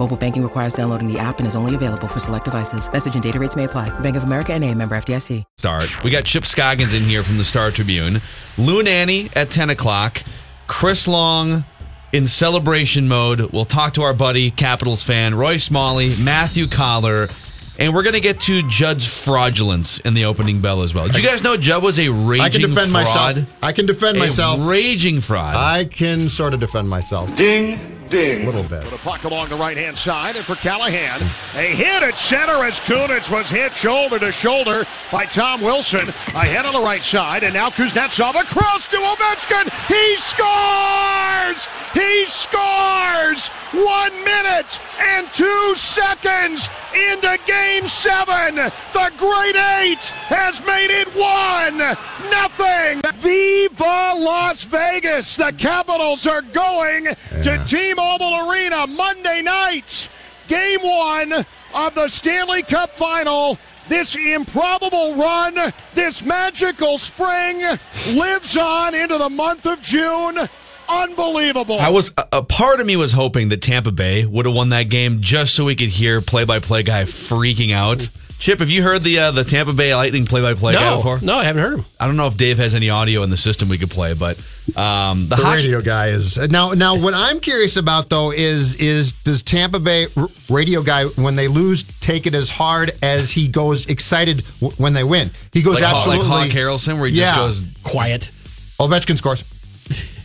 Mobile banking requires downloading the app and is only available for select devices. Message and data rates may apply. Bank of America and a member FDIC. Start. We got Chip Scoggins in here from the Star Tribune. Lou Nanne at 10 o'clock. Chris Long in celebration mode. We'll talk to our buddy, Capitals fan, Roy Smalley, Matthew Coller, and we're going to get to Judd's fraudulence in the opening bell as well. Did you guys know Judd was a raging I can defend fraud? myself. I can defend A myself. raging fraud. I can sort of defend myself. Ding, ding. A little bit. With a puck along the right hand side, and for Callahan, a hit at center as Kunitz was hit shoulder to shoulder by Tom Wilson. A Ahead on the right side, and now Kuznetsov across to Ovechkin. He scores! He scores! One minute and two seconds into game seven. The Great Eight has made it one nothing. Viva Las Vegas! The Capitals are going to T-Mobile Arena Monday night. Game one of the Stanley Cup Final. This improbable run, this magical spring lives on into the month of June. Unbelievable. I was a, a part of me was hoping that Tampa Bay would have won that game just so we could hear play-by-play guy freaking out. Chip, have you heard the uh, the Tampa Bay Lightning play-by-play guy No, before? no, I haven't heard him. I don't know if Dave has any audio in the system we could play, but um, the, The hockey, radio guy is now. Now, what I'm curious about though is is does Tampa Bay r- radio guy when they lose take it as hard as he goes excited w- when they win? He goes like, Hawk- like absolutely Hawk Harrelson, where he Yeah. just goes. Quiet. Ovechkin scores.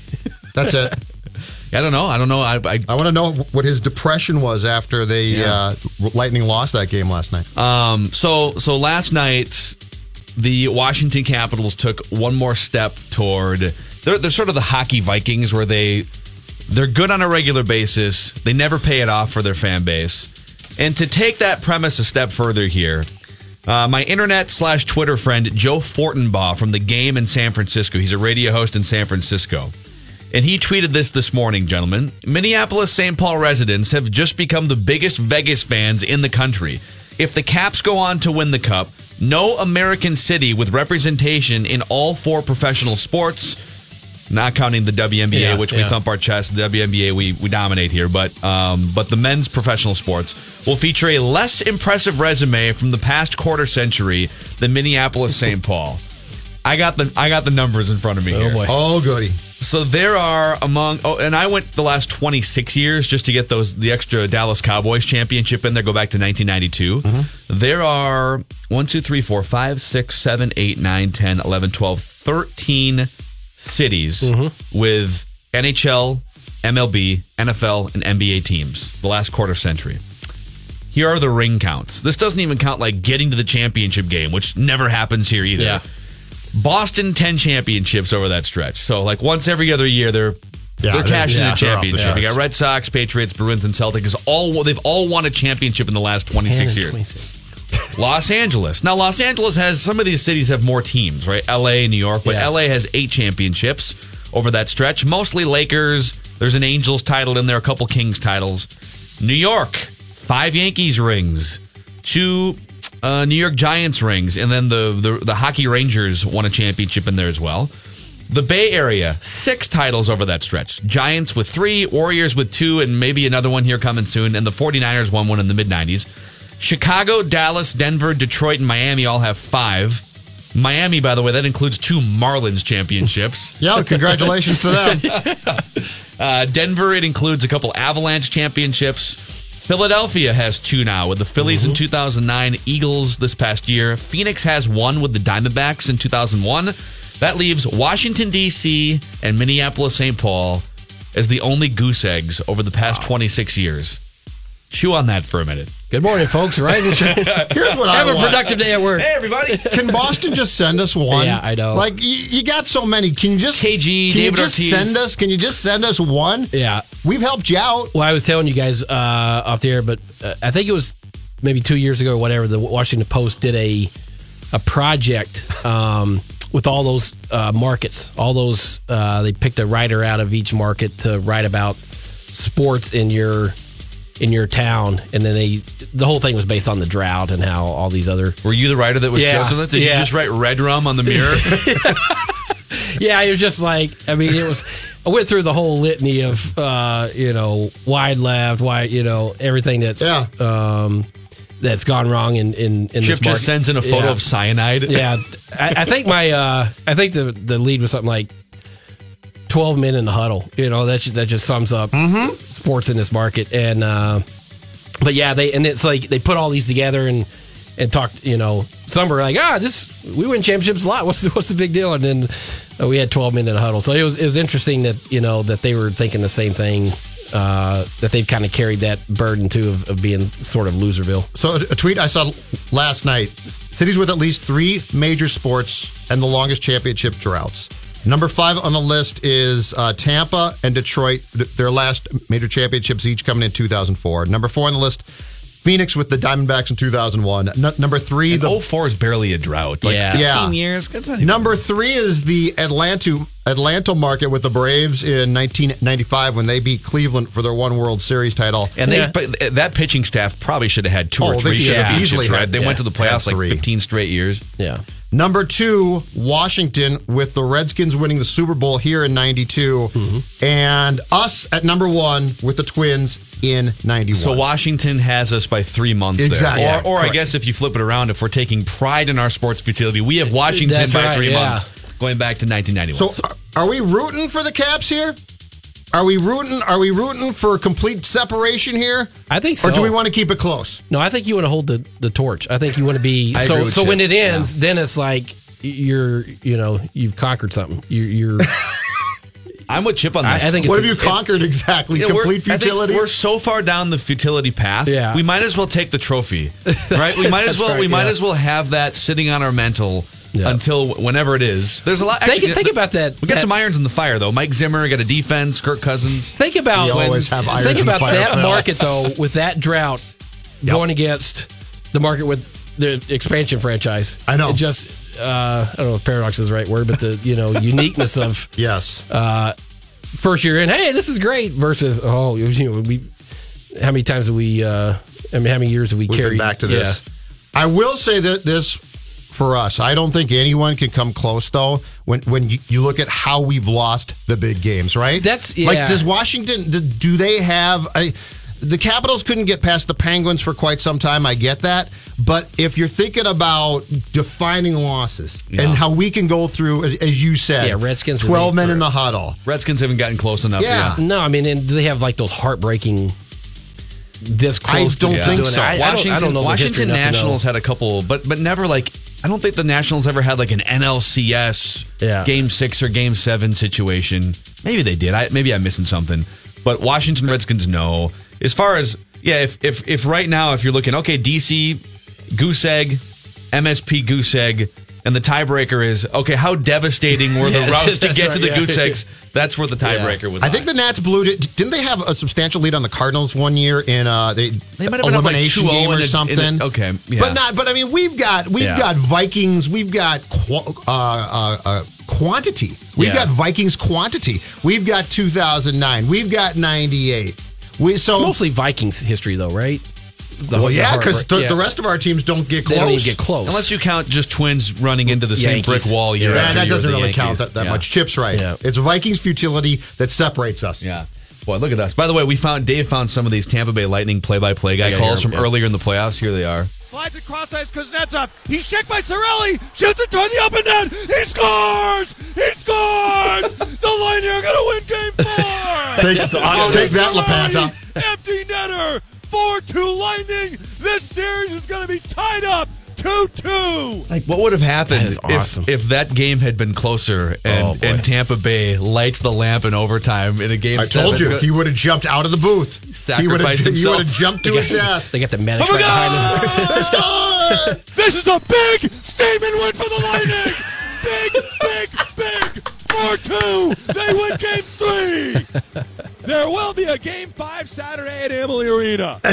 That's it. I don't know. I don't know. I, I I want to know what his depression was after the Yeah. uh, Lightning lost that game last night. Um, so so last night, the Washington Capitals took one more step toward. They're they're sort of the hockey Vikings, where they they're good on a regular basis. They never pay it off for their fan base, and to take that premise a step further here. Uh, my internet slash Twitter friend Joe Fortenbaugh from the game in San Francisco. He's a radio host in San Francisco. And he tweeted this this morning, gentlemen. Minneapolis St. Paul residents have just become the biggest Vegas fans in the country. If the Caps go on to win the Cup, no American city with representation in all four professional sports, not counting the WNBA, Yeah, which we thump our chest, the WNBA we, we dominate here, but um, but the men's professional sports will feature a less impressive resume from the past quarter century than Minneapolis St. Paul. I got the I got the numbers in front of me Oh here. boy. Oh, goody. So there are among oh, and I went the last 26 years just to get those the extra Dallas Cowboys championship in there. Go back to 1992. Mm-hmm. There are 1, 2, 3, 4, 5, 6, 7, 8, 9, 10, 11, 12, 13 cities mm-hmm. with NHL, MLB, NFL, and NBA teams the last quarter century. Here are the ring counts. This doesn't even count like getting to the championship game, which never happens here either. Yeah. Boston 10 championships over that stretch. So like once every other year they're Yeah, they're they- cashing yeah, in a they're the championship. You got. Red Sox, Patriots, Bruins, and Celtics. All they've all won a championship in the last 26 years. 26. Los Angeles. Now Los Angeles has some of these cities have more teams, right? LA, and New York, but Yeah. LA has 8 championships over that stretch. Mostly Lakers. There's an Angels title in there, a couple Kings titles. New York, 5 Yankees rings. Two uh, New York Giants rings, and then the, the the hockey Rangers won a championship in there as well. The Bay Area, six titles over that stretch. Giants with three, Warriors with two, and maybe another one here coming soon. And the 49ers won one in the mid 90s. Chicago, Dallas, Denver, Detroit, and Miami all have five. Miami, by the way, that includes two Marlins championships. Yeah, congratulations to them. Uh, Denver, it includes a couple Avalanche championships. Philadelphia has two now with the Phillies in mm-hmm. 2009, Eagles this past year. Phoenix has one with the Diamondbacks in 2001. That leaves Washington, D.C. and Minneapolis, St. Paul as the only goose eggs over the past 26 years. Chew on that for a minute. Good morning, folks. Rise and shine. Here's what I Have a want. productive day at work. Hey, everybody. Can Boston just send us one? Yeah, I know. Like you, you got so many. Can you just KG, Can David you just Ortiz. send us? Can you just send us one? Yeah. We've helped you out. Well, I was telling you guys uh, off the air, but uh, I think it was maybe two years ago or whatever. The Washington Post did a a project um, with all those uh, markets. All those uh, they picked a writer out of each market to write about sports in your in your town, and then they the whole thing was based on the drought and how all these other Were you the writer that was Yeah, chosen? Did yeah. you just write red rum on the mirror? Yeah, it was just like I mean, it was. I went through the whole litany of uh, you know wide left, wide you know everything that's Yeah. um, that's gone wrong in in, in this Chip just sends in a photo Yeah. of cyanide. Yeah, I, I think my uh, I think the the lead was something like twelve men in the huddle. You know that just, that just sums up sports in this market. And uh, but yeah, they and it's like they put all these together and and talked. You know, some were like, ah, this we win championships a lot. What's the, what's the big deal? And then uh, we had twelve men in the huddle. So it was it was interesting that you know that they were thinking the same thing. Uh, that they've kind of carried that burden too of, of being sort of loserville. So a tweet I saw last night: cities with at least three major sports and the longest championship droughts. Number five on the list is uh, Tampa and Detroit. th- Their last major championships each coming in 2004. Number four on the list, Phoenix with the Diamondbacks in 2001. N- number three, And the 04 is barely a drought. Like Yeah. 15 Yeah. years. That's not Number three is the Atlanta Atlanta market with the Braves in 1995 when they beat Cleveland for their one World Series title. And they, Yeah. but that pitching staff probably should have had two Oh, or they three should have championships, easily right? had- they yeah, went to the playoffs like 15 straight years. Yeah. Number two, Washington with the Redskins winning the Super Bowl here in 92. Mm-hmm. And us at number one with the Twins in 91. So Washington has us by three months Exactly. there. Yeah, Or, or I guess if you flip it around, if we're taking pride in our sports futility, we have Washington That's by right, three yeah. months, going back to 1991. So are- are we rooting for the Caps here? Are we rooting? Are we rooting for complete separation here? I think so. Or do we want to keep it close? No, I think you want to hold the, the torch. I think you want to be so so Chip. when it ends, then it's like you're you know you've conquered something. You're, you're I'm with Chip on I, I think What have you conquered exactly? Yeah, we're- complete futility? We're so far down the futility path. Yeah. We might as well take the trophy. right? We might as well right, we might as well have that sitting on our mental Yeah. until whenever it is. There's a lot Think- actually, think about that- We got that- some irons in the fire though. Mike Zimmer got a defense, Kirk Cousins. think about We always have irons think in the about fire, that Phil. market though with that drought going against the market with the expansion franchise. I know. It just uh, I don't know if paradox is the right word, but the you know uniqueness of yes. first year in. Hey, this is great. Versus oh you know we how many times have we uh, I mean how many years have we We've carried been back to yeah. this. I will say that this for us, I don't think anyone can come close though. When when you, you look at how we've lost the big games, right? That's- like does Washington do- do they have a the Capitals couldn't get past the Penguins for quite some time. I get that, but if you're thinking about defining losses and how we can go through, as- as you said, Yeah, Redskins twelve men in the huddle. Redskins haven't gotten close enough. Yeah. Yeah. No, I mean, and do they have like those heartbreaking this close. don't to think doing so. it? I, I don't, Washington, I don't know Washington enough to know. Nationals had a couple, but but never like I don't think the Nationals ever had like an NLCS Yeah. Game Six or Game Seven situation. Maybe they did. I maybe I'm missing something. But Washington Redskins, no. As far as yeah, if if if right now if you're looking okay, DC Goose Egg, MSP Goose Egg. And the tiebreaker is okay. How devastating were the Yeah, routes to get right, to the yeah. goose eggs? That's where the tiebreaker was. I think the Nats blew it. Didn't they have a substantial lead on the Cardinals one year in uh, they, They might have been like elimination game or a- something? a- okay, yeah. but not. But I mean, we've got we've Yeah. got Vikings. We've got qu- uh, uh, uh, quantity. We've Yeah. got Vikings quantity. We've got 2009. We've got 98. We so It's mostly Vikings history, though, right? The, well, the yeah, because the, yeah. the rest of our teams don't get they close. don't get close. Unless you count just twins running into the same brick wall year Yeah, Yeah, after that year, doesn't the really count that, that Yeah. much. Chips right. Yeah. It's Vikings futility that separates us. Yeah. Boy, look at us. By the way, we found Dave found some of these Tampa Bay Lightning play-by-play guy Yeah, calls here, from yeah. earlier in the playoffs. Here they are. Slides across ice Kuznetsov. He's checked by Cirelli. Shoots it toward the open net. He scores! He scores! the Lightning are going to win game four! Take, take that, Cirelli, Lapanta. Empty netter. 4 2 Lightning. This series is going to be tied up 2 2. Like, What would have happened That is awesome. if, if that game had been closer and, Oh, boy. and Tampa Bay lights the lamp in overtime in a game? I told seven? you he would have jumped out of the booth. He would have. Sacrificed He would have jumped to his death. They got the medics oh right behind him. They! This is a big statement win for the Lightning. big, big, big. 4-2. They win game three. There will be a game five Saturday at Amalie Arena.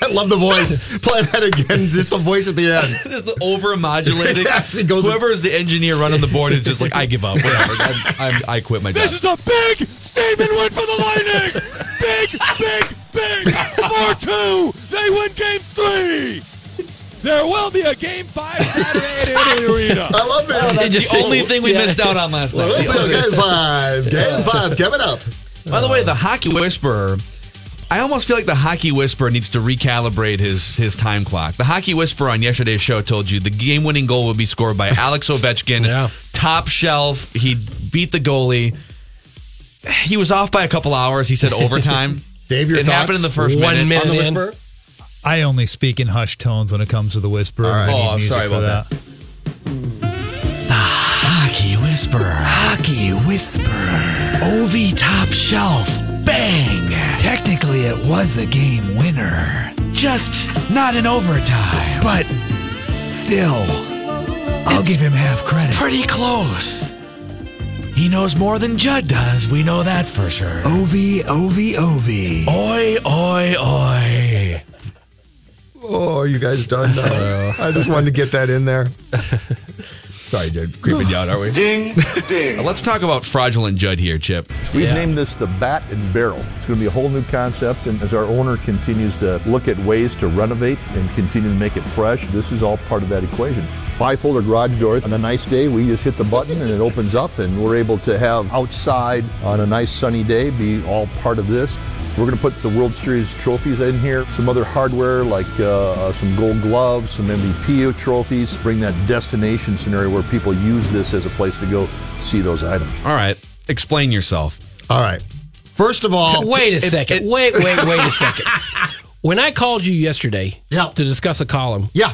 I love the voice. Play that again. Just the voice at the end. Just the over modulating. Yes, he goes- Whoever's the engineer running the board is just like, I give up. Whatever. I'm, I'm, I quit my job. This is a big statement win for the Lightning. Big, big, big. 4-2. They win game three. There will be a game five Saturday at Amalie Arena. I love it. That's just- the only thing we Yeah. missed out on last night. The only- Game five. Game five. Coming up. By the way, the Hockey Whisperer, I almost feel like the Hockey Whisperer needs to recalibrate his his time clock. The Hockey Whisperer on yesterday's show told you the game winning goal would be scored by Alex Ovechkin, Yeah. top shelf. He beat the goalie. He was off by a couple hours. He said overtime. Dave, your it happened in the first One minute. On the minute in. whisper. I only speak in hushed tones when it comes to the whisper. All right. I need Oh, I'm music sorry for about Hockey Whisperer. Hockey Whisper. OV Top Shelf. Bang! Technically, it was a game winner. Just not in overtime. But still, I'll give him half credit. Pretty close. He knows more than Judd does. We know that for sure. OV, OV, OV. Oi, oi, oi. Oh, you guys done now? I just wanted to get that in there. Sorry, Judd. Creeping you out, are we? Ding, ding. Let's talk about fraudulent Judd here, Chip. We've named this the Bat and Barrel. It's going to be a whole new concept, and as our owner continues to look at ways to renovate and continue to make it fresh, this is all part of that equation. Bifolded garage door. On a nice day, we just hit the button and it opens up, and we're able to have outside on a nice sunny day be all part of this. We're going to put the World Series trophies in here, some other hardware like uh, some gold gloves, some MVP trophies, bring that destination scenario where people use this as a place to go see those items. All right. Explain yourself. All right. First of all, Wait a second. it- wait, wait, wait a second. When I called you yesterday Yeah. to discuss a column, yeah.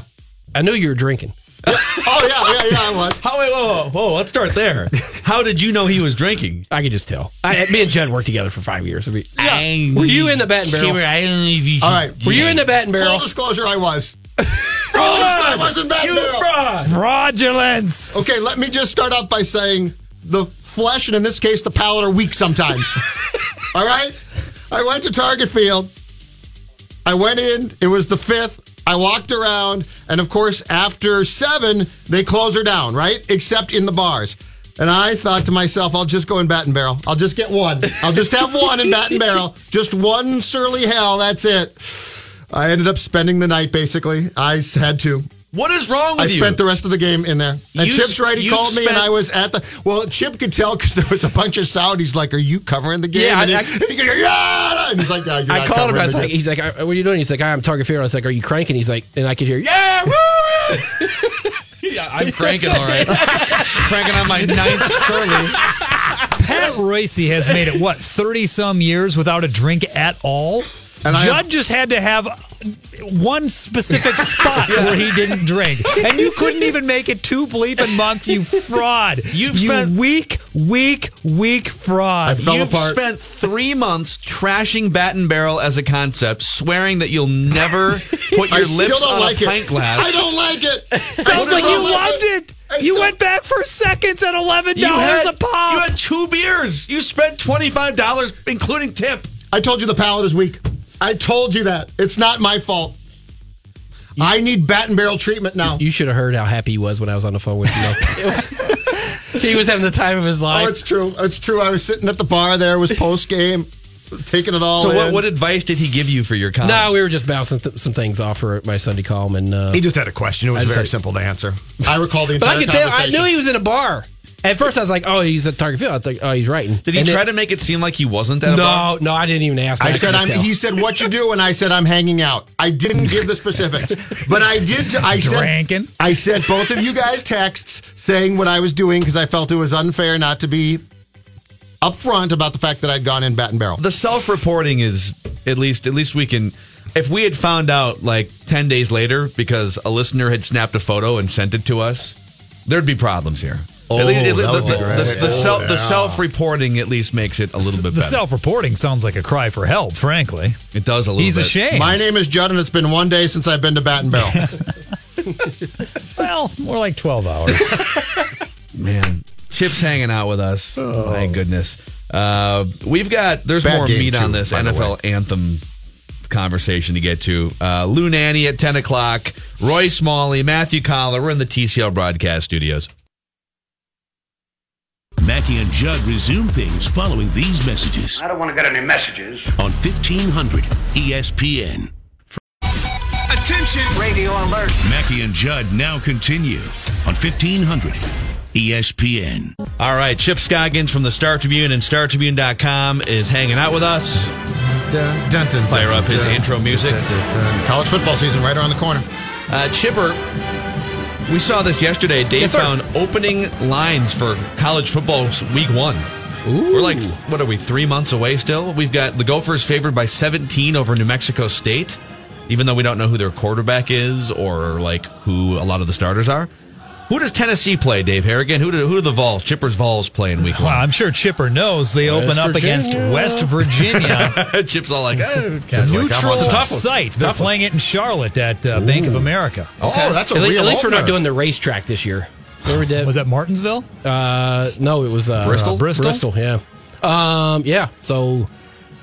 I knew you were drinking. Oh yeah, yeah, yeah. I was. How, wait, whoa, whoa, whoa, let's start there. How did you know he was drinking? I could just tell. I, me and Judd worked together for five years. I mean, Were you in the bat and barrel? All right. Were you in the bat and Full barrel? disclosure, I was. Full disclosure, I was in Bat and Barrel. Fraudulence. Okay, let me just start off by saying the flesh, and in this case, the palate, are weak sometimes. All right? I went to Target Field. I went in. It was the fifth. I walked around. And of course, after seven, they close her down, right? Except in the bars. And I thought to myself, I'll just go in bat and barrel. I'll just get one. I'll just have one in bat and barrel. Just one surly hell. That's it. I ended up spending the night basically. I had to. What is wrong with I you? I spent the rest of the game in there. And You Chip's right. He you called me, and I was at the. Well, Chip could tell because there was a bunch of sound. He's like, "Are you covering the game?" Yeah, and, I- he, and he could yeah, and he's like, "Yeah, you're I not called him. I was like, he's like, "What are you doing?" He's like, "I'm Target Field." I was like, "Are you cranking?" He's like, and I could hear, "Yeah, woo!" yeah, I'm cranking all right. cranking on my ninth Sterling. Pat Royce has made it what thirty some years without a drink at all. And I Judd have- just had to have one specific spot where he didn't drink, and you couldn't even make it two bleeping months. You fraud! You've you spent- weak, weak, weak fraud. I fell You've apart. spent three months trashing bat and barrel as a concept, swearing that you'll never put I your still lips don't on like a it. pint glass. I don't like it. Sounds like you loved it. I You still- went back for seconds at eleven dollars a pop. you had two beers. You spent twenty five dollars, including tip. I told you the palate is weak. I told you that. It's not my fault. I need bat and barrel treatment now. You should have heard how happy he was when I was on the phone with you. he was having the time of his life. Oh, it's true. It's true. I was sitting at the bar there. It was post game, taking it all So, in. what, what advice did he give you for your column? no, we were just bouncing th- some things off for my Sunday column, and uh, he just had a question. It was I very had- simple to answer. I recall the but I could tell. I knew he was in a bar. At first, I was like, "Oh, he's at Target Field." I thought, "Oh, he's writing." Did he And try then- to make it seem like he wasn't at a bar? No, no, I didn't even ask. I could said, I'm, he said, what you do? And I said, I'm hanging out. I didn't give the specifics, but I did. T- I said, I sent both of you guys texts saying what I was doing because I felt it was unfair not to be upfront about the fact that I'd gone in bat and barrel. The self reporting is at least at least we can if we had found out like 10 days later because a listener had snapped a photo and sent it to us, there'd be problems here. Oh, At least- that the, would be the- great. the- the Oh, self, yeah. the self-reporting at least makes it a little bit The better. self-reporting sounds like a cry for help. Frankly, it does a little He's bit. ashamed. My name is Judd, and it's been one day since I've been to Bat and Barrel. well, more like twelve hours. Man, Chip's hanging out with us. Oh. My goodness. Uh, we've got, there's Bad more game, meat on this NFL anthem conversation to get to. Uh, Lou Nanne at 10 o'clock, Roy Smalley, Matthew Coller. We're in the TCL broadcast studios. Mackey and Judd resume things following these messages I don't want to get any messages. on E 1500 ESPN. Attention! Radio alert. Mackey and Judd now continue on E 1500 ESPN. All right, Chip Scoggins from the Star Tribune and StarTribune.com is hanging out with us. Dun, dun, dun, Fire dun, up his dun, intro music. dun, dun, dun. College football season right around the corner. Uh, Chipper, we saw this yesterday. Dave Yes, found opening lines for college football week one. We're like, what are we, three months away still? We've got the Gophers favored by 17 over New Mexico State, even though we don't know who their quarterback is or like who a lot of the starters are. Who does Tennessee play, Dave Harrigan? Who do, who do the Vols, Chipper's Vols play in week Well, one? I'm sure Chipper knows they West open up against West Virginia. Chip's all like, eh, casual. Neutral It's a tough site. They're Tough one. playing it in Charlotte at uh, Bank of America. Oh, that's a At, real at least we're not doing the racetrack this year. Remember that? Was that Martinsville? Uh, no, it was uh, Bristol? uh, Bristol? Bristol, yeah. Um, yeah. So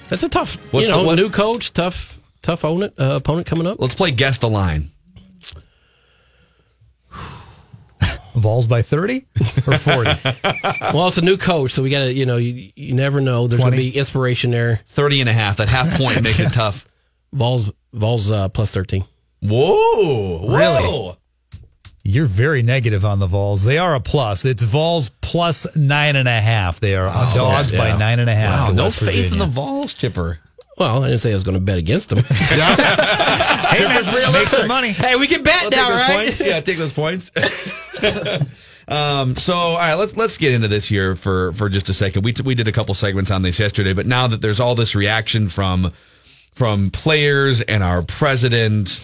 that's a tough, What's you the- know, what- new coach, tough, tough opponent, uh, opponent coming up. Let's play guess the line. Vols by 30 or 40? well, it's a new coach, so we got to, you know, you, you never know. There's going to be inspiration there. 30 and a half. That half point makes it tough. Vols, Vols uh, plus thirteen. Whoa. Whoa. Really? You're very negative on the Vols. They are a plus. It's Vols plus nine and a half. They are dogs by nine and a half. Wow, no West faith in the Vols, Chipper. Well, I didn't say I was going to bet against them. Hey, man, make some money. hey, we can bet I'll now, right? points. Yeah, take those points. um, so, all right, let's let's get into this here for for just a second. We t- we did a couple segments on this yesterday, but now that there's all this reaction from from players and our president,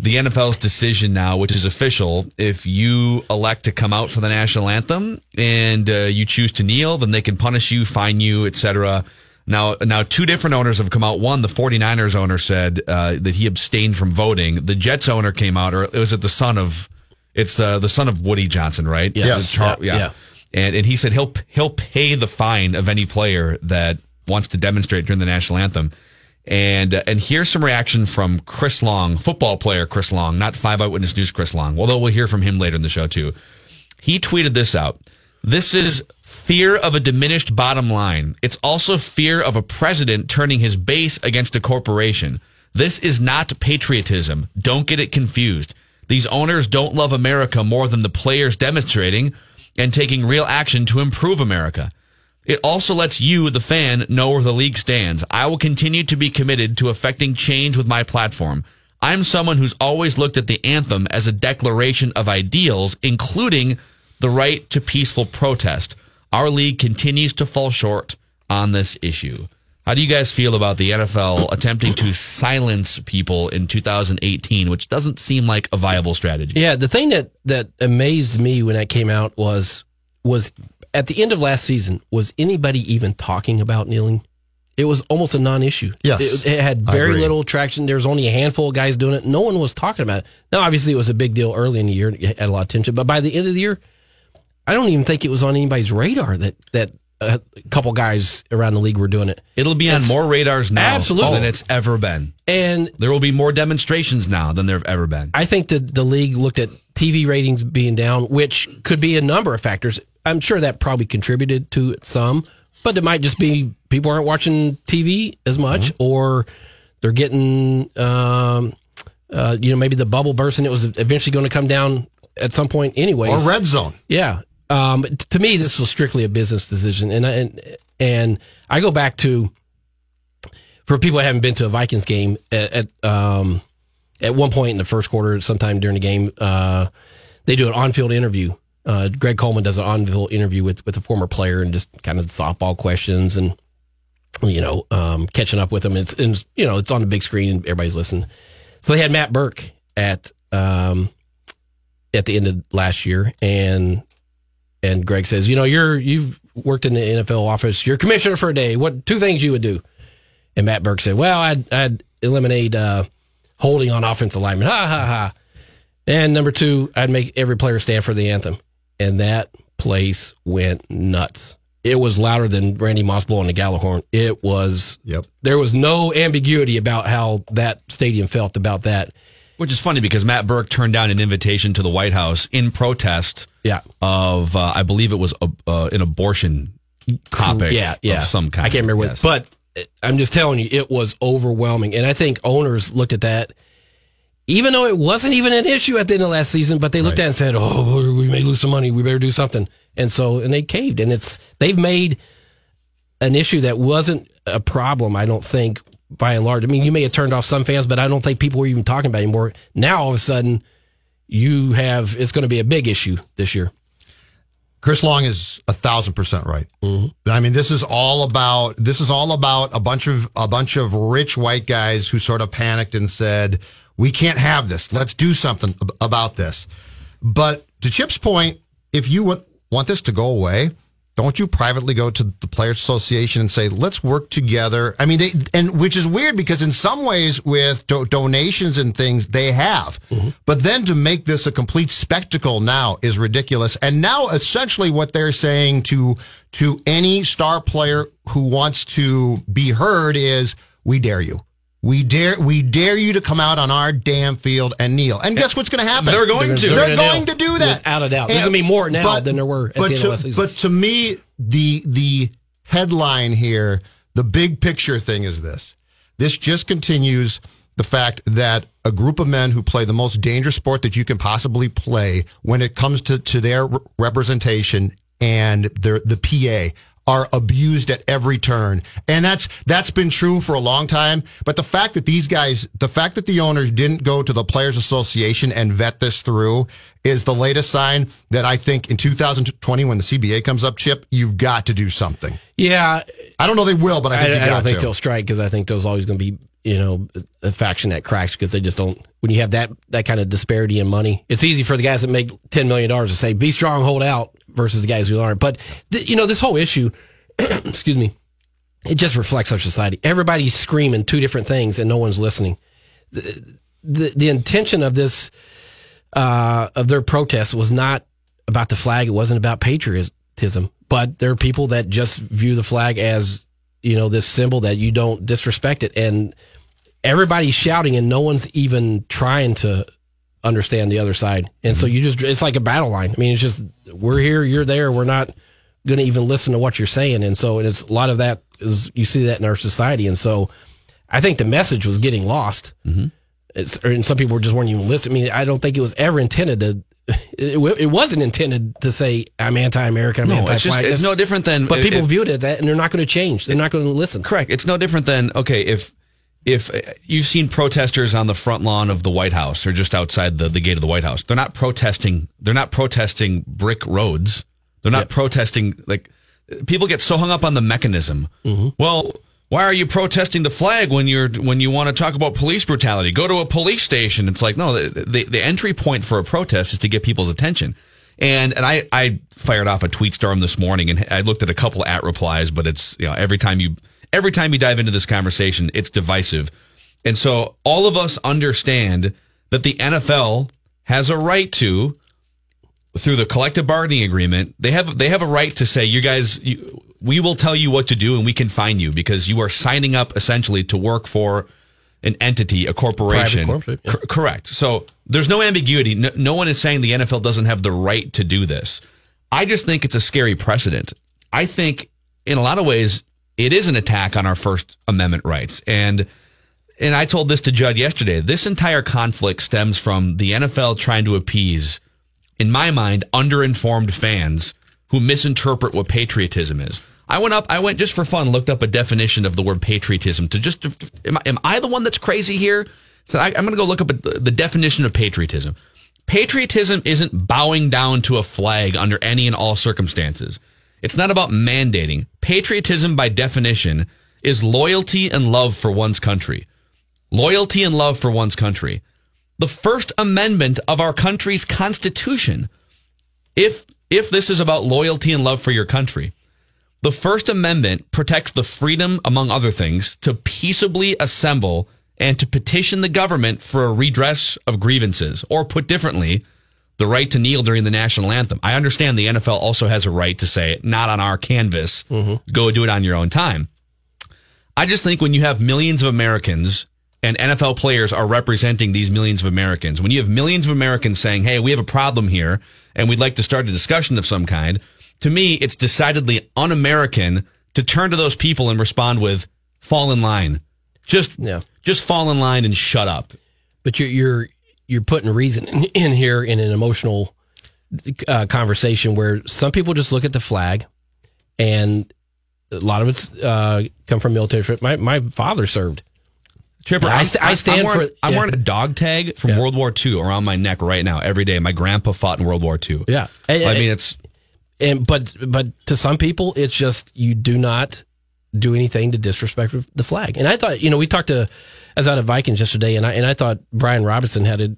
the NFL's decision now, which is official, if you elect to come out for the national anthem and uh, you choose to kneel, then they can punish you, fine you, etc. Now, now two different owners have come out. One, the 49ers owner said uh, that he abstained from voting. The Jets owner came out, or was it the son of? It's uh, the son of Woody Johnson, right? Yes. Char- Yeah, yeah. yeah. And and he said he'll he'll pay the fine of any player that wants to demonstrate during the national anthem. And uh, and here's some reaction from Chris Long, football player Chris Long, not Five Eyewitness News Chris Long. Although we'll hear from him later in the show too. He tweeted this out. This is fear of a diminished bottom line. It's also fear of a president turning his base against a corporation. This is not patriotism. Don't get it confused. These owners don't love America more than the players demonstrating and taking real action to improve America. It also lets you, the fan, know where the league stands. I will continue to be committed to affecting change with my platform. I'm someone who's always looked at the anthem as a declaration of ideals, including the right to peaceful protest. Our league continues to fall short on this issue. How do you guys feel about the NFL attempting to silence people in 2018, which doesn't seem like a viable strategy? Yeah, the thing that that amazed me when that came out was was at the end of last season was anybody even talking about kneeling? It was almost a non-issue. Yes, it, it had very little traction. There was only a handful of guys doing it. No one was talking about it. Now, obviously, it was a big deal early in the year. It had a lot of attention, but by the end of the year, I don't even think it was on anybody's radar that that a couple guys around the league were doing it. It'll be on It's- more radars now Absolutely. than it's ever been. And There will be more demonstrations now than there have ever been. I think that the league looked at TV ratings being down, which could be a number of factors. I'm sure that probably contributed to it some, but it might just be people aren't watching TV as much, or they're getting, um, uh, you know, maybe the bubble burst and it was eventually going to come down at some point, anyways. Or red zone. Yeah. Um, to me, this was strictly a business decision, and I- and and I go back to for people who haven't been to a Vikings game at, at um at one point in the first quarter, sometime during the game, uh, they do an on-field interview. Uh, Greg Coleman does an on-field interview with with a former player and just kind of softball questions and you know, um, catching up with them. It's, it's you know, it's on the big screen and everybody's listening. So they had Matt Birk at um, at the end of last year, and and Greg says, you know, you're you've worked in the NFL office. You're commissioner for a day. What two things you would do? And Matt Birk said, well, I'd I'd eliminate uh, holding on offensive linemen. Ha ha ha. And number two, I'd make every player stand for the anthem. And that place went nuts. It was louder than Randy Moss blowing the Gjallarhorn. It was. Yep. There was no ambiguity about how that stadium felt about that. Which is funny because Matt Birk turned down an invitation to the White House in protest Yeah. of, uh, I believe it was a, uh, an abortion topic. Yeah, yeah. Of some kind. I can't remember Yes. what, but I'm just telling you, it was overwhelming. And I think owners looked at that, even though it wasn't even an issue at the end of last season, but they looked at it and said, "Oh, we may lose some money. We better do something." And so, and they caved. And it's they've made an issue that wasn't a problem. I don't think by and large. I mean, you may have turned off some fans, but I don't think people were even talking about it anymore. Now all of a sudden, you have it's going to be a big issue this year. Chris Long is a thousand percent right. Mm-hmm. I mean, this is all about this is all about a bunch of a bunch of rich white guys who sort of panicked and said, "We can't have this. Let's do something ab- about this." But to Chip's point, if you want want this to go away, don't you privately go to the Players Association and say, "Let's work together"? I mean, they and which is weird because in some ways with do- donations and things they have, mm-hmm. but then to make this a complete spectacle now is ridiculous. And now essentially what they're saying to to any star player who wants to be heard is, "We dare you." We dare, we dare you to come out on our damn field and kneel. And guess what's going to happen? They're going to. They're, They're gonna going to do that. Without a doubt. There's gonna be more now than there were at the but end of to, last season. But to me, the the headline here, the big picture thing is this: this just continues the fact that a group of men who play the most dangerous sport that you can possibly play when it comes to to their representation and their the PA are abused at every turn. And that's that's been true for a long time, but the fact that these guys, the fact that the owners didn't go to the players association and vet this through is the latest sign that I think in 2020 when the CBA comes up, Chip, you've got to do something. yeah, I don't know they will, but I I, think you I don't think to. they'll strike because I think there's always going to be you know a faction that cracks because they just don't. When you have that that kind of disparity in money, it's easy for the guys that make ten million dollars to say be strong, hold out, versus the guys who aren't. But th- you know this whole issue, excuse me, it just reflects our society. Everybody's screaming two different things and no one's listening. The the, the intention of this uh, of their protest was not about the flag. It wasn't about patriotism. But there are people that just view the flag as you know this symbol that you don't disrespect it, and everybody's shouting, and no one's even trying to understand the other side. And so mm-hmm. you just it's like a battle line. I mean, it's just we're here, you're there. We're not going to even listen to what you're saying, and so it's a lot of that is you see that in our society, and so I think the message was getting lost. Mm-hmm. It's, and some people just weren't even listening. I mean, I don't think it was ever intended to. It, it wasn't intended to say I'm anti-American. I'm No, it's just anti-flag. it's no different than But uh, people if- viewed it that, and they're not going to change. They're not going to listen. Correct. It's no different than okay if if uh, you've seen protesters on the front lawn of the White House or just outside the, the gate of the White House. They're not protesting. They're not protesting brick roads. They're not protesting like people get so hung up on the mechanism. Well, why are you protesting the flag when you're when you want to talk about police brutality? Go to a police station. It's like no, the, the the entry point for a protest is to get people's attention. And and I I fired off a tweet storm this morning and I looked at a couple at replies, but it's you know every time you every time you dive into this conversation, it's divisive. And so all of us understand that the NFL has a right to through the collective bargaining agreement, they have they have a right to say, you guys, you, we will tell you what to do and we can fine you because you are signing up essentially to work for an entity, a corporation. Corporate, yeah. Cor- correct. So there's no ambiguity. No, no one is saying the NFL doesn't have the right to do this. I just think it's a scary precedent. I think in a lot of ways it is an attack on our First Amendment rights. And and I told this to Judd yesterday. This entire conflict stems from the NFL trying to appease, in my mind, underinformed fans who misinterpret what patriotism is. I went up, I went just for fun, looked up a definition of the word patriotism to just, am I, am I the one that's crazy here? So I, I'm going to go look up the definition of patriotism. Patriotism isn't bowing down to a flag under any and all circumstances. It's not about mandating. Patriotism, by definition, is loyalty and love for one's country. Loyalty and love for one's country. The First Amendment of our country's Constitution. If if this is about loyalty and love for your country, the First Amendment protects the freedom, among other things, to peaceably assemble and to petition the government for a redress of grievances, or put differently, the right to kneel during the national anthem. I understand the NFL also has a right to say, not on our canvas, mm-hmm. go do it on your own time. I just think when you have millions of Americans and NFL players are representing these millions of Americans, when you have millions of Americans saying, hey, we have a problem here and we'd like to start a discussion of some kind, to me, it's decidedly un American to turn to those people and respond with, fall in line. Just, Yeah. just fall in line and shut up. but you're you're you're putting reason in, here in an emotional uh, conversation where some people just look at the flag, and a lot of it's uh, come from military. My my father served. Chipper, I I'm, st- I stand I'm wearing, for- I'm yeah. wearing a dog tag from Yeah. World War II around my neck right now every day. My grandpa fought in World War II. Yeah, I mean, it's and but but to some people, it's just you do not do anything to disrespect the flag. And I thought, you know, we talked to I was out at Vikings yesterday, and I and I thought Brian Robison had a,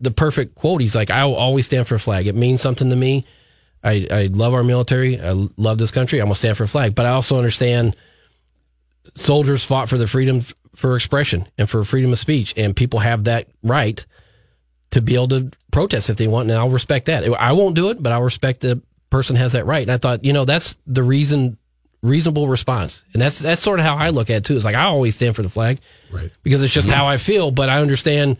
the perfect quote. He's like, "I will always stand for a flag. It means something to me. I I love our military. I love this country. I'm gonna stand for a flag. But I also understand soldiers fought for the freedom for expression and for freedom of speech, and people have that right." to be able to protest if they want, and I'll respect that. I won't do it, but I'll respect the person has that right. And I thought, you know, that's the reason, reasonable response, and that's that's sort of how I look at it too. It's like I always stand for the flag, Right. Because it's just how I feel. But I understand,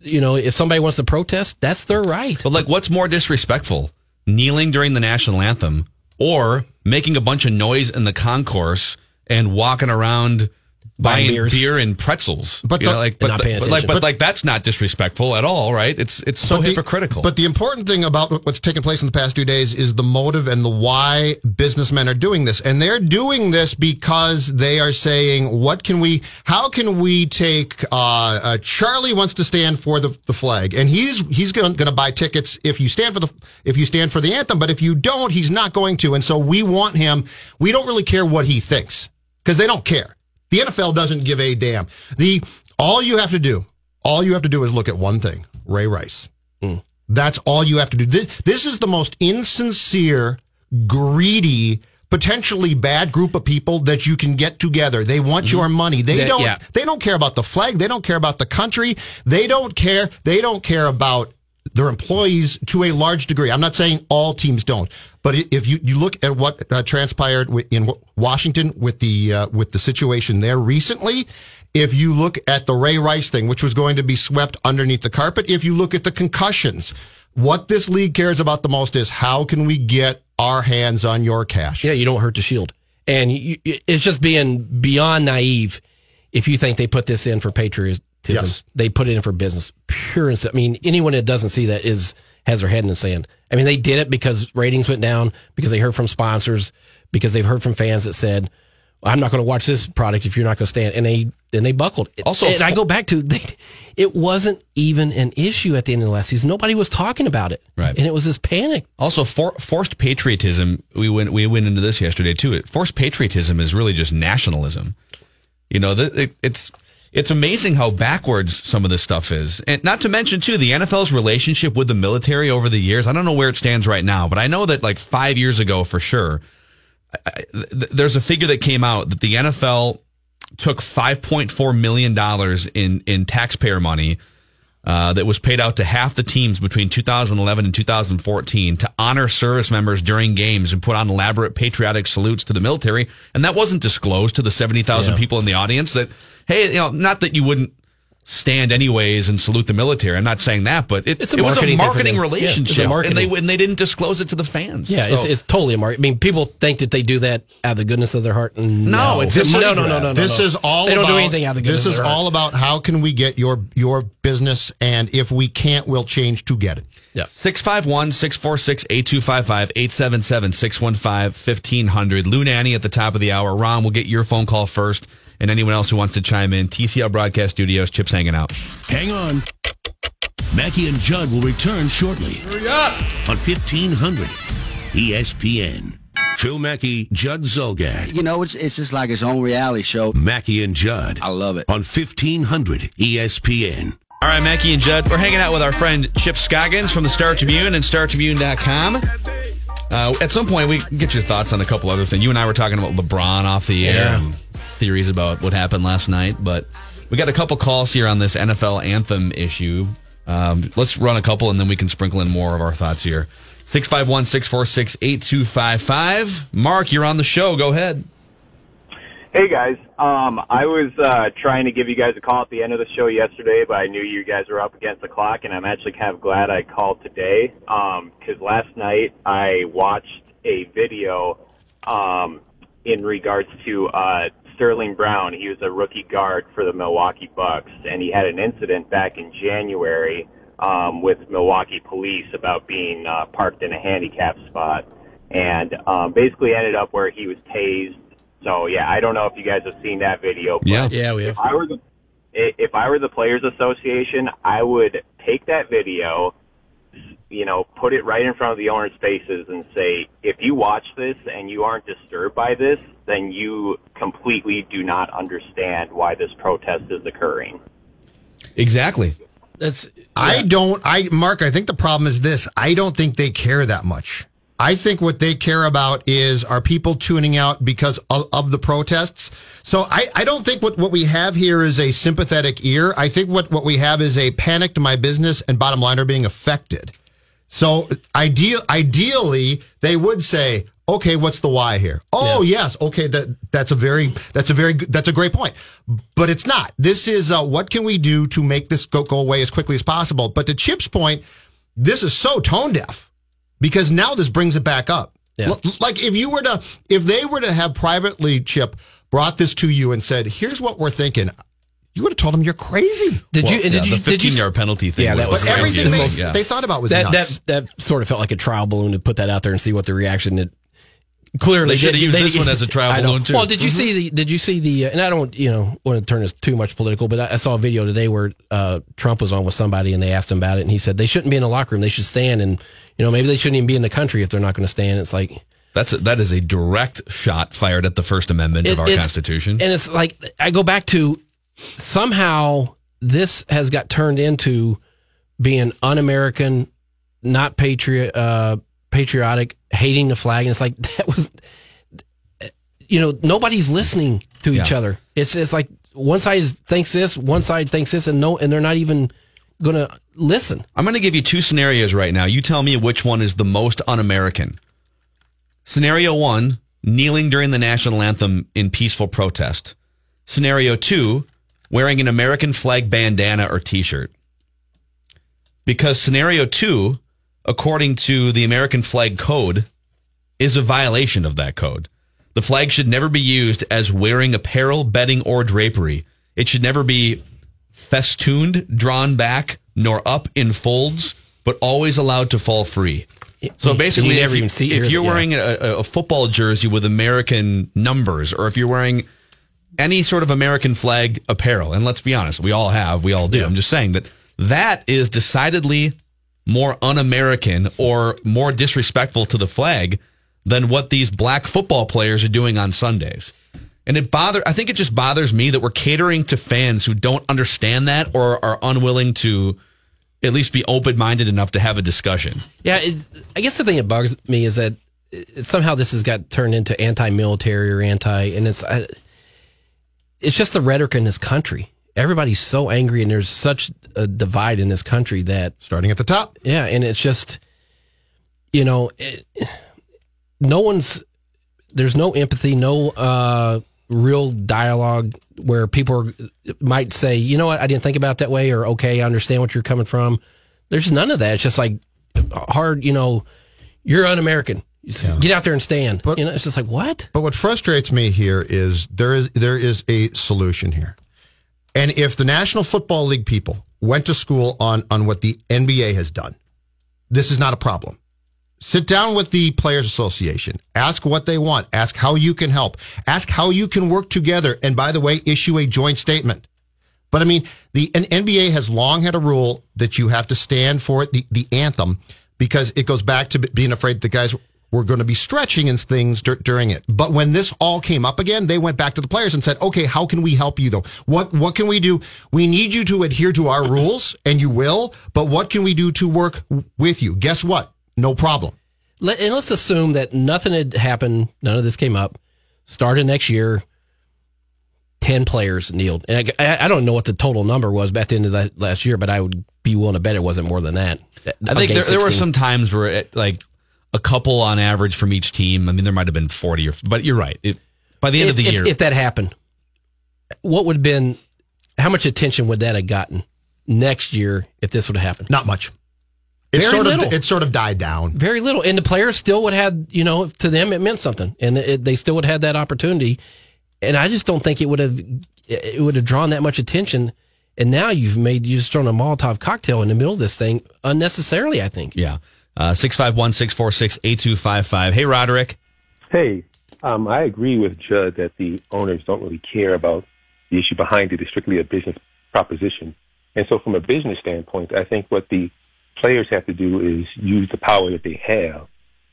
you know, if somebody wants to protest, that's their right. But like, what's more disrespectful? Kneeling during the national anthem or making a bunch of noise in the concourse and walking around Buying beer and pretzels? But the- know, like, but, the- but like, attention. but like, that's not disrespectful at all, right? It's it's so But the- hypocritical. But the important thing about what's taken place in the past two days is the motive and the why businessmen are doing this. And they're doing this because they are saying, what can we, how can we take, uh, uh Charlie wants to stand for the, the flag and he's, he's going to buy tickets if you stand for the, if you stand for the anthem. But if you don't, he's not going to. And so we want him, we don't really care what he thinks because they don't care. The NFL doesn't give a damn. The, all you have to do, all you have to do is look at one thing, Ray Rice. Mm. That's all you have to do. This, this is the most insincere, greedy, potentially bad group of people that you can get together. They want mm-hmm. your money. They don't yeah. they don't care about the flag, they don't care about the country. They don't care they don't care about their employees to a large degree. I'm not saying all teams don't, but if you, you look at what uh, transpired in Washington with the uh, with the situation there recently, if you look at the Ray Rice thing, which was going to be swept underneath the carpet, if you look at the concussions, what this league cares about the most is how can we get our hands on your cash? Yeah, you don't hurt the shield, and you, it's just being beyond naive if you think they put this in for patriotism. Yes. They put it in for business. Pure and I mean, anyone that doesn't see that is has their head in the sand. I mean, they did it because ratings went down, because they heard from sponsors, because they've heard from fans that said, "I'm not going to watch this product if you're not going to stand," and they and they buckled. Also, and I go back to they, it wasn't even an issue at the end of the last season. Nobody was talking about it, Right. And it was this panic. Also, for, forced patriotism. We went we went into this yesterday too. It, forced patriotism is really just nationalism. You know, the, it, it's it's amazing how backwards some of this stuff is, and not to mention too the NFL's relationship with the military over the years. I don't know where it stands right now, but I know that like five years ago for sure, I, th- there's a figure that came out that the NFL took 5.4 million dollars in in taxpayer money uh, that was paid out to half the teams between 2011 and 2014 to honor service members during games and put on elaborate patriotic salutes to the military. And that wasn't disclosed to the 70,000 Yeah. people in the audience that, hey, you know, not that you wouldn't stand anyways and salute the military. I'm not saying that, but it, It's a it was a marketing thing for marketing them. Yeah, a relationship. marketing. And they and they didn't disclose it to the fans. Yeah, it's, So- it's totally a market. I mean, people think that they do that out of the goodness of their heart. and No, it's no, a no, no, no, no, no. This no. is all They don't about, do anything out of the goodness This is of their all heart. about how can we get your your business and if we can't, we'll change to get it. Yeah. 651 646 8255 877 615 1500. Lou Nanne at the top of the hour. Ron, we'll get your phone call first, and anyone else who wants to chime in. TCL Broadcast Studios, Chip's hanging out. Hang on. Mackey and Judd will return shortly. Hurry up! On 1500 ESPN. Phil Mackey, Judd Zulgad. You know, it's it's just like its own reality show. Mackey and Judd. I love it. On E 1500 ESPN. All right, Mackey and Judd, we're hanging out with our friend Chip Scoggins from the Star Tribune and StarTribune.com. Uh, at some point, we get your thoughts on a couple other things. You and I were talking about LeBron off the air Yeah. and theories about what happened last night, but we got a couple calls here on this NFL anthem issue. Um, let's run a couple and then we can sprinkle in more of our thoughts here. 651 646 8255. Mark, you're on the show. Go ahead. Hey guys, um, I was uh, trying to give you guys a call at the end of the show yesterday, but I knew you guys were up against the clock, and I'm actually kind of glad I called today because last night I watched a video um, in regards to uh, Sterling Brown. He was a rookie guard for the Milwaukee Bucks, and he had an incident back in January um, with Milwaukee police about being uh, parked in a handicap spot, and um, basically ended up where he was tased. So yeah, I don't know if you guys have seen that video. But Yeah. Yeah, we have. if I were the if I were the Players Association, I would take that video, you know, put it right in front of the owners' faces and say, if you watch this and you aren't disturbed by this, then you completely do not understand why this protest is occurring. Exactly. That's I don't. I Mark. I think the problem is this. I don't think they care that much. I think what they care about is are people tuning out because of, of the protests. So I, I don't think what, what we have here is a sympathetic ear. I think what, what we have is a panic to my business and bottom line are being affected. So ideal, ideally, they would say, okay, what's the why here? Oh, yes. Okay. That, that's a very, that's a very, that's a great point, but it's not. This is, uh, what can we do to make this go, go away as quickly as possible? But to Chip's point, this is so tone deaf because now this brings it back up. Yeah. L- Like if you were to, if they were to have privately, Chip, brought this to you and said, here's what we're thinking, you would have told them you're crazy. Did Well, you? And yeah, did you? the did you? 15 yard penalty thing Yeah, was that was the But everything they, yeah. they thought about was that nuts. that that sort of felt like a trial balloon to put that out there and see what the reaction. It clearly They should have used they- this one as a trial balloon, too. Well, did you see the? Did you see the? And I don't, you know, want to turn this too much political, but I, I saw a video today where uh, Trump was on with somebody and they asked him about it, and he said they shouldn't be in the locker room; they should stand, and you know, maybe they shouldn't even be in the country if they're not going to stand. It's like That's a, that is a direct shot fired at the First Amendment of our Constitution. And it's like I go back to somehow this has got turned into being un-American, not patriot, uh, patriotic, hating the flag, and it's like that was, you know, nobody's listening to each Yeah. other. It's it's like one side is, thinks this, one side thinks this, and no, and they're not even gonna listen. I'm going to give you two scenarios right now. You tell me which one is the most un-American. Scenario one: kneeling during the national anthem in peaceful protest. Scenario two: wearing an American flag bandana or T-shirt. Because scenario two, according to the American flag code, is a violation of that code. The flag should never be used as wearing apparel, bedding, or drapery. It should never be festooned, drawn back, nor up in folds, but always allowed to fall free. So basically, never if, you, even see if here, you're yeah. wearing a, a football jersey with American numbers, or if you're wearing any sort of American flag apparel, and let's be honest, we all have, we all do. I'm just saying that that is decidedly more un-American or more disrespectful to the flag than what these black football players are doing on Sundays. And it bother I think it just bothers me that we're catering to fans who don't understand that or are unwilling to at least be open-minded enough to have a discussion. Yeah, I guess the thing that bugs me is that somehow this has got turned into anti-military or anti, and it's I, it's just the rhetoric in this country. Everybody's so angry, and there's such a divide in this country that starting at the top. Yeah, and it's just you know, it, no one's there's no empathy, no uh, real dialogue where people are, might say, you know what, I didn't think about that way, or okay, I understand what you're coming from. There's none of that. It's just like hard, you know, you're un-American. Just Get out there and stand. But, you know, it's just like what? But what frustrates me here is there is there is a solution here. And if the National Football League people went to school on on what the NBA has done, this is not a problem. Sit down with the Players Association. Ask what they want. Ask how you can help. Ask how you can work together. And by the way, issue a joint statement. But I mean, the NBA has long had a rule that you have to stand for it, the, the anthem, because it goes back to being afraid the guys were going to be stretching and things dur- during it. But when this all came up again, they went back to the players and said, "Okay, how can we help you though? What what can we do? We need you to adhere to our rules, and you will. But what can we do to work w- with you? Guess what? No problem. Let, and let's assume that nothing had happened. None of this came up. Started next year. Ten players kneeled, and I, I don't know what the total number was back at the end of that last year, but I would be willing to bet it wasn't more than that. I think there, there were some times where it, like a couple on average from each team. I mean, there might have been forty or, but you're right. It, by the end of the if- year, if that happened, what would have been? How much attention would that have gotten next year if this would have happened? Not much. It Very sort little. of it sort of died down. Very little, and the players still would have, you know, to them it meant something, and it, they still would have had that opportunity. And I just don't think it would have it would have drawn that much attention. And now you've made you just thrown a Molotov cocktail in the middle of this thing unnecessarily. I think. yeah. Uh, six five one six four six eight two five five. Hey, Roderick. Hey, um, I agree with Judd that the owners don't really care about the issue behind it. It's strictly a business proposition. And so, from a business standpoint, I think what the players have to do is use the power that they have.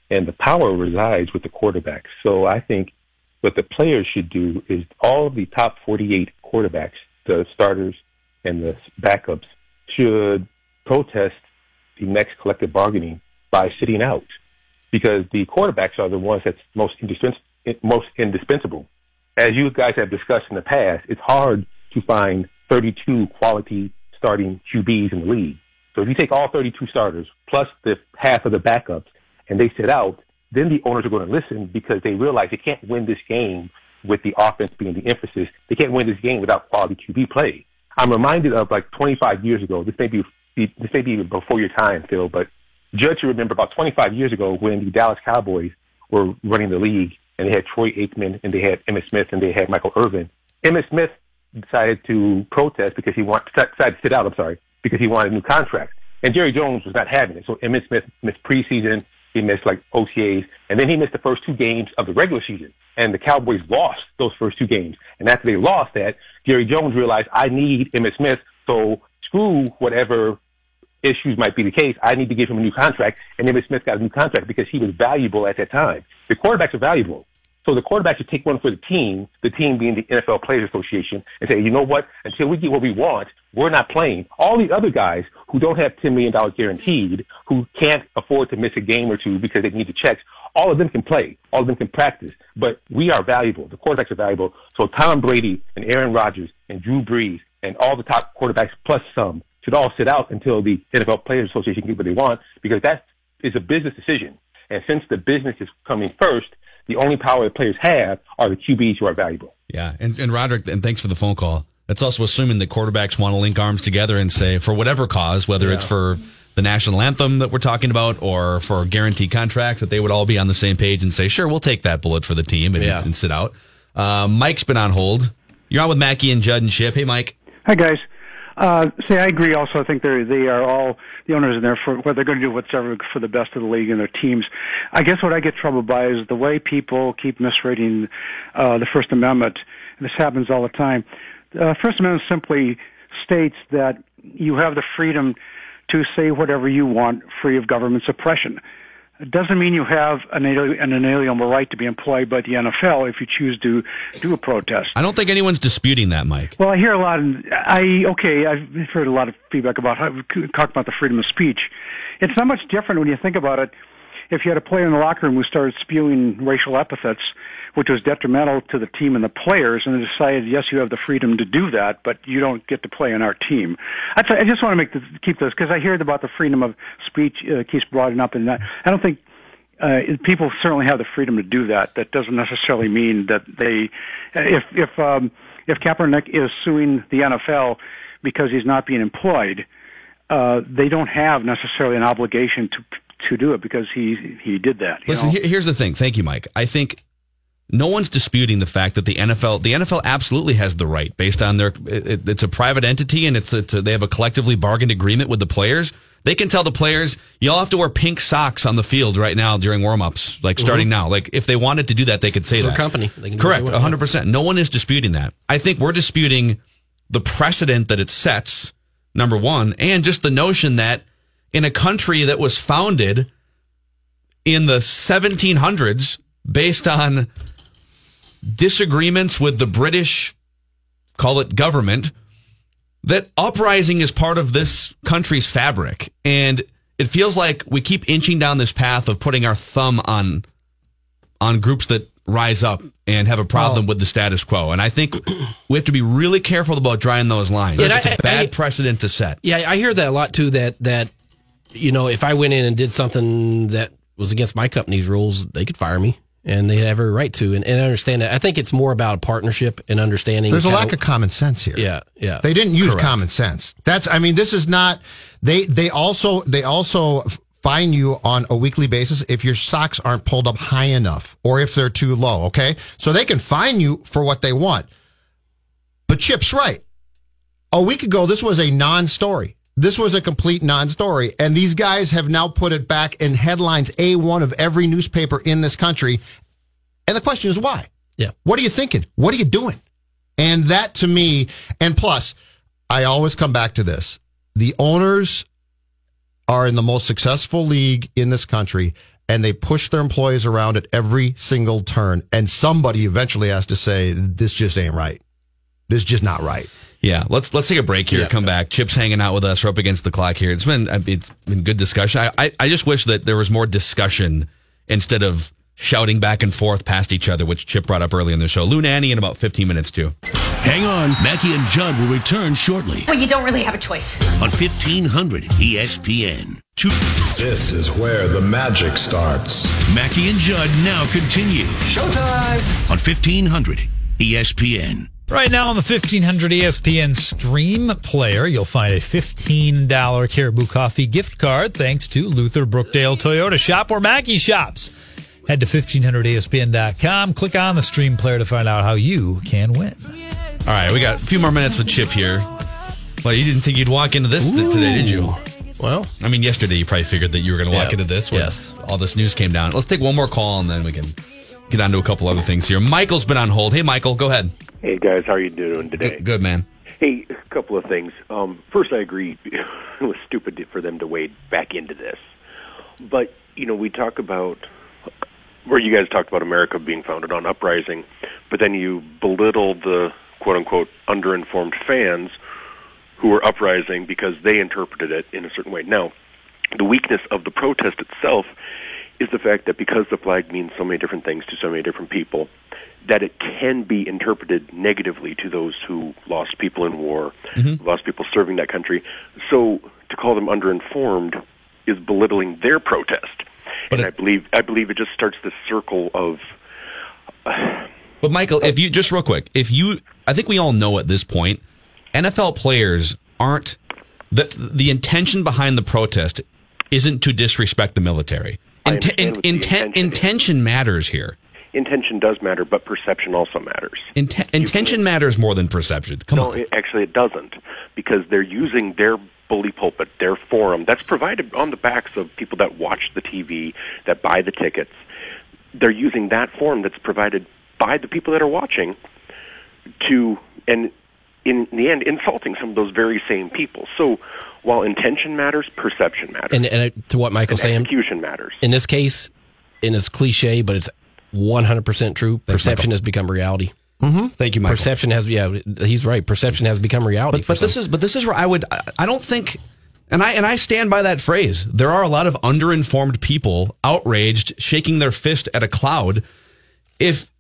And the power resides with the quarterbacks. So, I think what the players should do is all of the top 48 quarterbacks, the starters and the backups, should protest the next collective bargaining by sitting out because the quarterbacks are the ones that's most indispens- most indispensable. As you guys have discussed in the past, it's hard to find 32 quality starting QBs in the league. So if you take all 32 starters plus the half of the backups and they sit out, then the owners are going to listen because they realize they can't win this game with the offense being the emphasis. They can't win this game without quality QB play. I'm reminded of like 25 years ago. This may be this may be even before your time, Phil, but Judd, you remember about 25 years ago when the Dallas Cowboys were running the league and they had Troy Aikman and they had Emmitt Smith and they had Michael Irvin. Emmitt Smith decided to protest because he wanted, decided to sit out, I'm sorry, because he wanted a new contract. And Jerry Jones was not having it. So Emmitt Smith missed preseason. He missed like OTAs and then he missed the first two games of the regular season. And the Cowboys lost those first two games. And after they lost that, Jerry Jones realized I need Emmitt Smith. So screw whatever issues might be the case, I need to give him a new contract. And Emmitt Smith got a new contract because he was valuable at that time. The quarterbacks are valuable. So the quarterback should take one for the team, the team being the NFL Players Association, and say, you know what? Until we get what we want, we're not playing. All the other guys who don't have $10 million guaranteed, who can't afford to miss a game or two because they need the checks, all of them can play. All of them can practice. But we are valuable. The quarterbacks are valuable. So Tom Brady and Aaron Rodgers and Drew Brees and all the top quarterbacks plus some should all sit out until the NFL Players Association get what they want because that is a business decision. And since the business is coming first, the only power the players have are the QBs who are valuable. Yeah, and, and Roderick, and thanks for the phone call. That's also assuming that quarterbacks want to link arms together and say, for whatever cause, whether it's for the national anthem that we're talking about or for guaranteed contracts, that they would all be on the same page and say, sure, we'll take that bullet for the team and, Yeah. and sit out. Uh, Mike's been on hold. You're on with Mackey and Judd and Chip. Hey, Mike. Hi guys. Uh, say I agree. Also, I think they they are all the owners in there for what they're going to do whatever for the best of the league and their teams. I guess what I get troubled by is the way people keep misreading uh, the First Amendment. And this happens all the time. The First Amendment simply states that you have the freedom to say whatever you want, free of government suppression. It doesn't mean you have an, an inalienable right to be employed by the NFL if you choose to do a protest. I don't think anyone's disputing that, Mike. Well, I hear a lot. Of, I okay. I've heard a lot of feedback about how talk about the freedom of speech. It's not much different when you think about it. If you had a player in the locker room who started spewing racial epithets, which was detrimental to the team and the players, and they decided, yes, you have the freedom to do that, but you don't get to play on our team. I, just want to make this, keep this because I hear about the freedom of speech uh, keeps broadening up, and that, I don't think uh, people certainly have the freedom to do that. That doesn't necessarily mean that they, if if um, if Kaepernick is suing the NFL because he's not being employed, uh, they don't have necessarily an obligation to to do it because he he did that. Listen, know? here's the thing. Thank you, Mike. I think no one's disputing the fact that the NFL, the NFL absolutely has the right based on their, it, it's a private entity and it's, it's a, they have a collectively bargained agreement with the players. They can tell the players, you all have to wear pink socks on the field right now during warmups, like starting Mhm. now. Like if they wanted to do that, they could say Their that. company. Correct. want. 100%. No one is disputing that. I think we're disputing the precedent that it sets, number one, and just the notion that in a country that was founded in the 1700s based on disagreements with the British, call it government, that uprising is part of this country's fabric. And it feels like we keep inching down this path of putting our thumb on on groups that rise up and have a problem with the status quo. And I think we have to be really careful about drawing those lines. Yeah, it's a I- bad I- precedent to set. Yeah, I hear that a lot too. That that you know, if I went in and did something that was against my company's rules, they could fire me, and they have every right to. And, and I understand that. I think it's more about a partnership and understanding. There's a lack of common sense here. Yeah, yeah. They didn't use Correct. common sense. That's I mean this is not they they also they also fine you on a weekly basis if your socks aren't pulled up high enough or if they're too low, okay? So they can fine you for what they want. But Chip's right. A week ago this was a non-story. This was a complete non-story and these guys have now put it back in headlines A1 of every newspaper in this country. And the question is why? Yeah. What are you thinking? What are you doing? And that to me, and plus, I always come back to this. The owners are in the most successful league in this country and they push their employees around at every single turn. And somebody eventually has to say, this just ain't right. This is just not right. Yeah, let's let's take a break here. Yeah. Come back. Chip's hanging out with us. We're up against the clock here. It's been it's been good discussion. I, I I just wish that there was more discussion instead of shouting back and forth past each other, which Chip brought up early in the show. Lou Nanne in about 15 minutes too. Hang on. Mackey and Judd will return shortly Well, you don't really have a choice. on E 1500 ESPN. This is where the magic starts. Mackey and Judd now continue Showtime. on E 1500 ESPN. Right now on the 1500 ESPN Stream Player, you'll find a $15 Caribou Coffee gift card thanks to Luther Brookdale Toyota Shop or Mackey Shops. Head to 1500ESPN.com, click on the Stream Player to find out how you can win. All right, we got a few more minutes with Chip here. Well, you didn't think you'd walk into this th- today, did you? Well, I mean, yesterday you probably figured that you were going to walk Yeah. into this when Yes. all this news came down. Let's take one more call and then we can get on to a couple other things here. Michael's been on hold. Hey, Michael, go ahead. Hey guys, how are you doing today? Good, good man. Hey, a couple of things. Um, first, I agree it was stupid for them to wade back into this, but you know we talk about where you guys talked about America being founded on uprising, but then you belittled the quote unquote underinformed fans who were uprising because they interpreted it in a certain way. Now, the weakness of the protest itself is the fact that because the flag means so many different things to so many different people, that it can be interpreted negatively to those who lost people in war, mm-hmm. lost people serving that country. So to call them underinformed is belittling their protest. and I believe I believe it just starts this circle of But Michael, if you just real quick, if you, I think we all know at this point, NFL players aren't the the intention behind the protest isn't to disrespect the military. Inten- the intent intention matters here. intention does matter, but perception also matters. Inten- intention matters more than perception. Come no, on. it, actually, it doesn't because they're using their bully pulpit, their forum that's provided on the backs of people that watch the TV, that buy the tickets. They're using that forum that's provided by the people that are watching to, and in the end, insulting some of those very same people. So while intention matters, perception matters. and, and to what Michael's And saying, execution matters. in this case, and it's cliche, but it's 100% true. Perception has become reality. Mm-hmm. Thank you, Michael. Perception has, yeah, he's right. Perception has become reality. But, but this is but this is where I would I, I don't think and I and I stand by that phrase. There are a lot of underinformed people outraged, shaking their fist at a cloud. If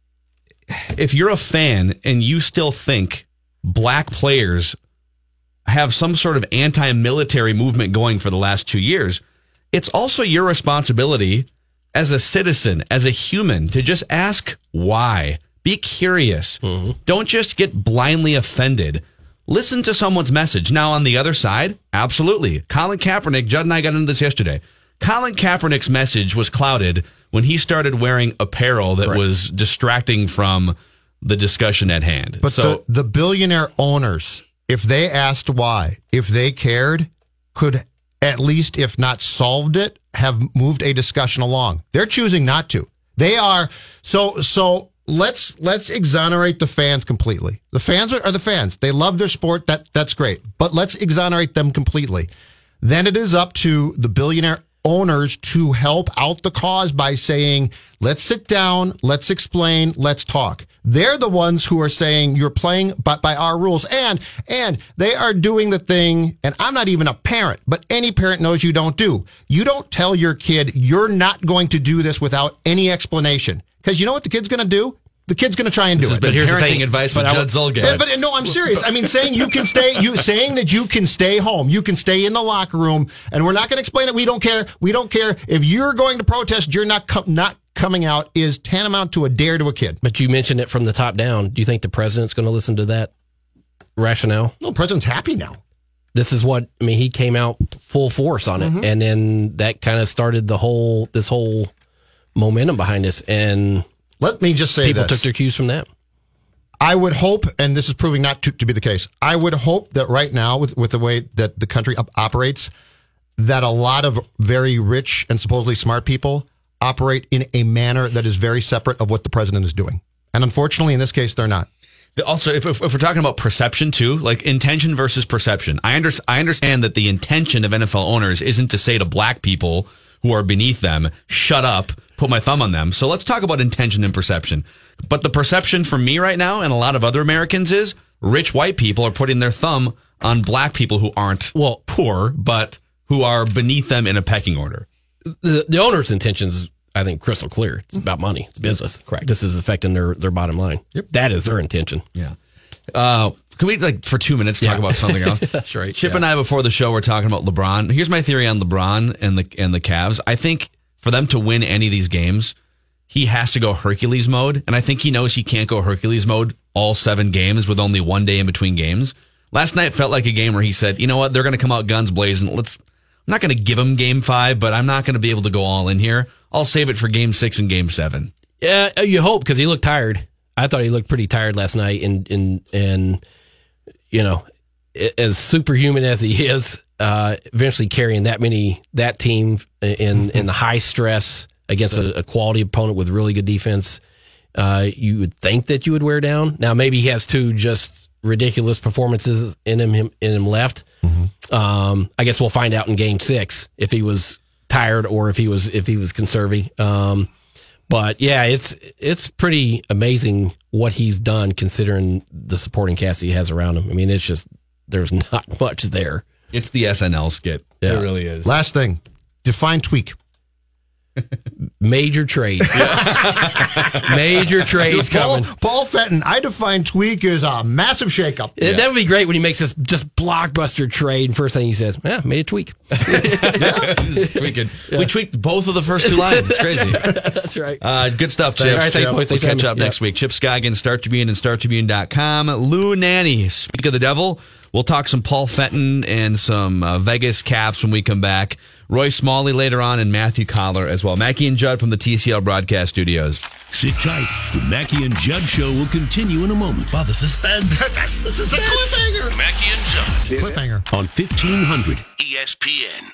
if you're a fan and you still think black players have some sort of anti-military movement going for the last 2 years, it's also your responsibility as a citizen, as a human to just ask why. Be curious. Mm-hmm. Don't just get blindly offended. Listen to someone's message. Now, on the other side, absolutely. Colin Kaepernick, Judd and I got into this yesterday. Colin Kaepernick's message was clouded when he started wearing apparel that Right. was distracting from the discussion at hand. But so, the, the billionaire owners, if they asked why, if they cared, could at least, if not solved it, have moved a discussion along. They're choosing not to. They are so so. Let's let's exonerate the fans completely. The fans are, are the fans. They love their sport. That that's great. But let's exonerate them completely. Then it is up to the billionaire owners to help out the cause by saying, let's sit down, let's explain, let's talk. They're the ones who are saying you're playing but by our rules and and they are doing the thing and I'm not even a parent, but any parent knows you don't do. You don't tell your kid you're not going to do this without any explanation. Cuz you know what the kid's going to do? The kid's going to try and This do has it. been parenting advice from Judd Zulgad. Yeah, but no, I'm serious. I mean, saying you can stay, you saying that you can stay home, you can stay in the locker room, and we're not going to explain it. We don't care. We don't care if you're going to protest. You're not com- not coming out. Is tantamount to a dare to a kid. But you mentioned it from the top down. Do you think the president's going to listen to that rationale? No, the president's happy now. This is what I mean. He came out full force on it, Mhm. and then that kind of started the whole this whole momentum behind this. And let me just say people this. took their cues from that. I would hope, and this is proving not to, to be the case. I would hope that right now, with with the way that the country op- operates, that a lot of very rich and supposedly smart people operate in a manner that is very separate of what the president is doing. And unfortunately, in this case, they're not. Also, if, if, if we're talking about perception too, like intention versus perception, I, under, I understand that the intention of NFL owners isn't to say to black people who are beneath them, shut up, put my thumb on them. So let's talk about intention and perception. But the perception for me right now and a lot of other Americans is rich white people are putting their thumb on black people who aren't well poor, but who are beneath them in a pecking order. The the owner's intentions, I think, crystal clear. It's about money. It's business. Correct. This is affecting their their bottom line. Yep. That is their intention. Yeah. Uh, can we like for two minutes talk Yeah. about something else? That's right, Chip yeah. and I before the show were talking about LeBron. Here's my theory on LeBron and the and the Cavs. I think for them to win any of these games, he has to go Hercules mode, and I think he knows he can't go Hercules mode all seven games with only one day in between games. Last night felt like a game where he said, "You know what? They're going to come out guns blazing. Let's. I'm not going to give them game five, but I'm not going to be able to go all in here. I'll save it for game six and game seven. Yeah, you hope because he looked tired. I thought he looked pretty tired last night, and and and you know, as superhuman as he is, uh, eventually carrying that many that team in in the high stress against a, a quality opponent with really good defense, uh, you would think that you would wear down. Now maybe he has two just ridiculous performances in him, him in him left. Um, I guess we'll find out in Game Six if he was tired or if he was if he was conserving. Um, but yeah, it's it's pretty amazing what he's done considering the supporting cast he has around him. I mean, it's just there's not much there. It's the SNL skit. Yeah. It really is. Last thing, define tweak. Major trades. Major trades Paul, coming. Paul Fenton, I define tweak as a massive shakeup. That- That would be great when he makes this just blockbuster trade. First thing he says, "Yeah, made a tweak." Just tweaking. We tweaked both of the first two lines. It's crazy. That's right. Uh, good stuff, All Chip. right, thanks, boys. We'll for catch having up me. next week. Chip Scoggins, Star Tribune, and StarTribune.com. Lou Nanne, speak of the devil. We'll talk some Paul Fenton and some uh, Vegas caps when we come back. Roy Smalley later on, and Matthew Coller as well. Mackey and Judd from the TCL Broadcast Studios. Sit tight. The Mackey and Judd show will continue in a moment. Wow, the suspense. this is a cliffhanger. Mackey and Judd. Cliffhanger. On 1500 ESPN.